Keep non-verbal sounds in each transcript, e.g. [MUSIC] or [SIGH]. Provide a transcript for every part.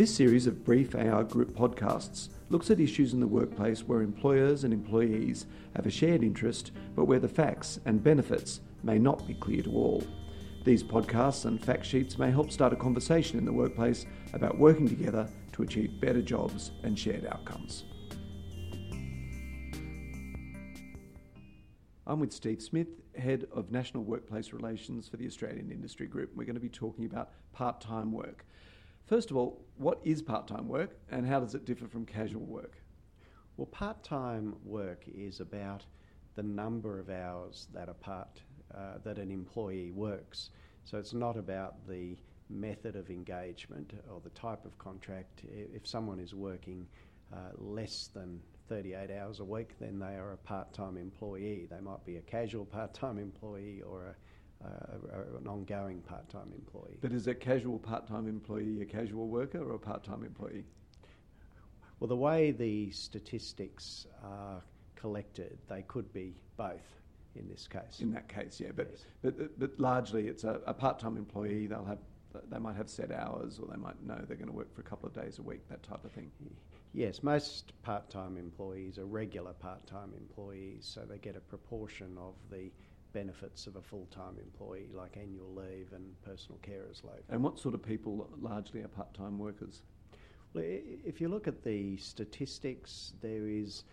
This series of brief Ai Group podcasts looks at issues in the workplace where employers and employees have a shared interest, but where the facts and benefits may not be clear to all. These podcasts and fact sheets may help start a conversation in the workplace about working together to achieve better jobs and shared outcomes. I'm with Steve Smith, Head of National Workplace Relations for the Australian Industry Group. We're going to be talking about part time work. First of all, what is part time work and how does it differ from casual work? Well, part time work is about the number of hours that a part uh, that an employee works. So it's not about the method of engagement or the type of contract. If someone is working uh, less than 38 hours a week, then they are a part time employee. They might be a casual part time employee or a, a, an ongoing part time employee. But is a casual part time employee a casual worker or a part time employee? Well, the way the statistics are collected, they could be both in this case. In that case, yeah. But, yes. but, but largely it's a, a part time employee. They'll have they might have set hours or they might know they're going to work for a couple of days a week, that type of thing. Yes, most part time employees are regular part time employees, so they get a proportion of the benefits of a full time employee, like annual leave and personal carers leave. And what sort of people largely are part time workers? Well, if you look at the statistics, there is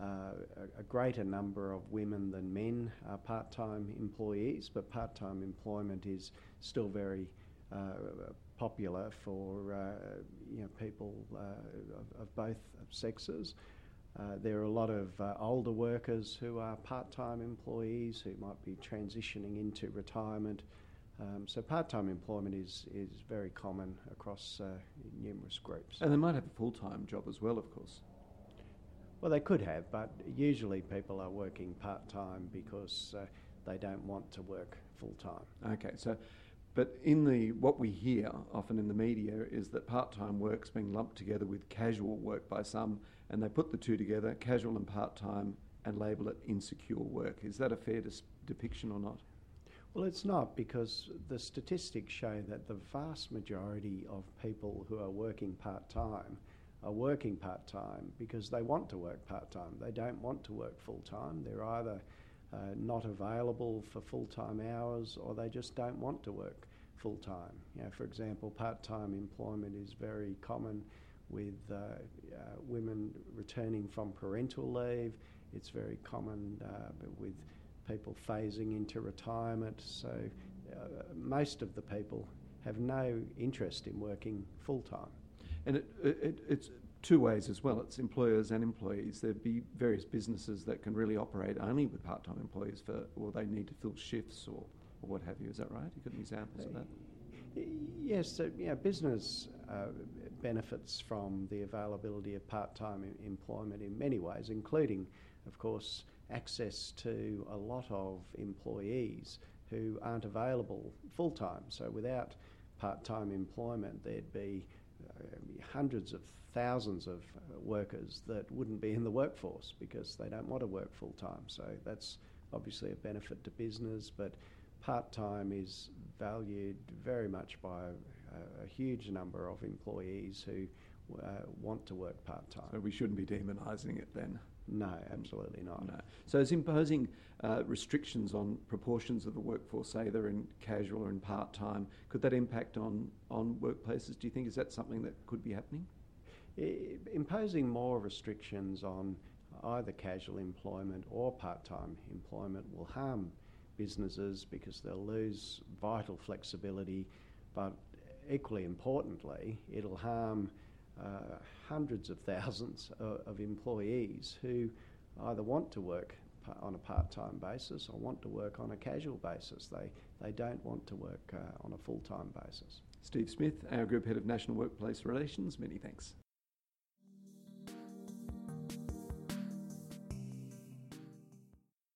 uh, a, greater number of women than men are part time employees, but part time employment is still very uh, popular for uh, you know, people uh, of, of, both sexes. There are a lot of older workers who are part-time employees who might be transitioning into retirement. Um, so part-time employment is, is very common across uh, numerous groups. And they might have a full-time job as well, of course. Well, they could have, but usually people are working part-time because uh, they don't want to work full-time. Okay, so but in the what we hear often in the media is that part-time work's being lumped together with casual work by some, and they put the two together, casual and part-time, and label it insecure work. Is that a fair dis- depiction or not? Well, it's not because the statistics show that the vast majority of people who are working part time are working part time because they want to work part time. They don't want to work full time. They're either uh, not available for full time hours or they just don't want to work full time. You know, for example, part time employment is very common with uh, uh, women returning from parental leave. It's very common uh, with people phasing into retirement. So uh, most of the people have no interest in working full time. And it, it, it's two ways as well. It's employers and employees. There'd be various businesses that can really operate only with part-time employees for, or they need to fill shifts or, or what have you. Is that right? You got any examples of that? Yes, so, yeah, business uh, benefits from the availability of part-time employment in many ways, including, of course, access to a lot of employees who aren't available full-time. So without part-time employment, there'd be hundreds of thousands of uh, workers that wouldn't be in the workforce because they don't want to work full time. So that's obviously a benefit to business, but part time is valued very much by a, a huge number of employees who uh, want to work part time. So we shouldn't be demonising it then. No, absolutely not. No. So is imposing uh, restrictions on proportions of the workforce, say they're in casual or in part time, could that impact on, on workplaces? Do you think is that something that could be happening? I, imposing more restrictions on either casual employment or part time employment will harm businesses because they'll lose vital flexibility, but equally importantly, it'll harm uh, hundreds of thousands [LAUGHS] of, of, employees who either want to work on a part-time basis or want to work on a casual basis. They, they don't want to work uh, on a full-time basis. Steve Smith, our Group Head of National Workplace Relations, many thanks.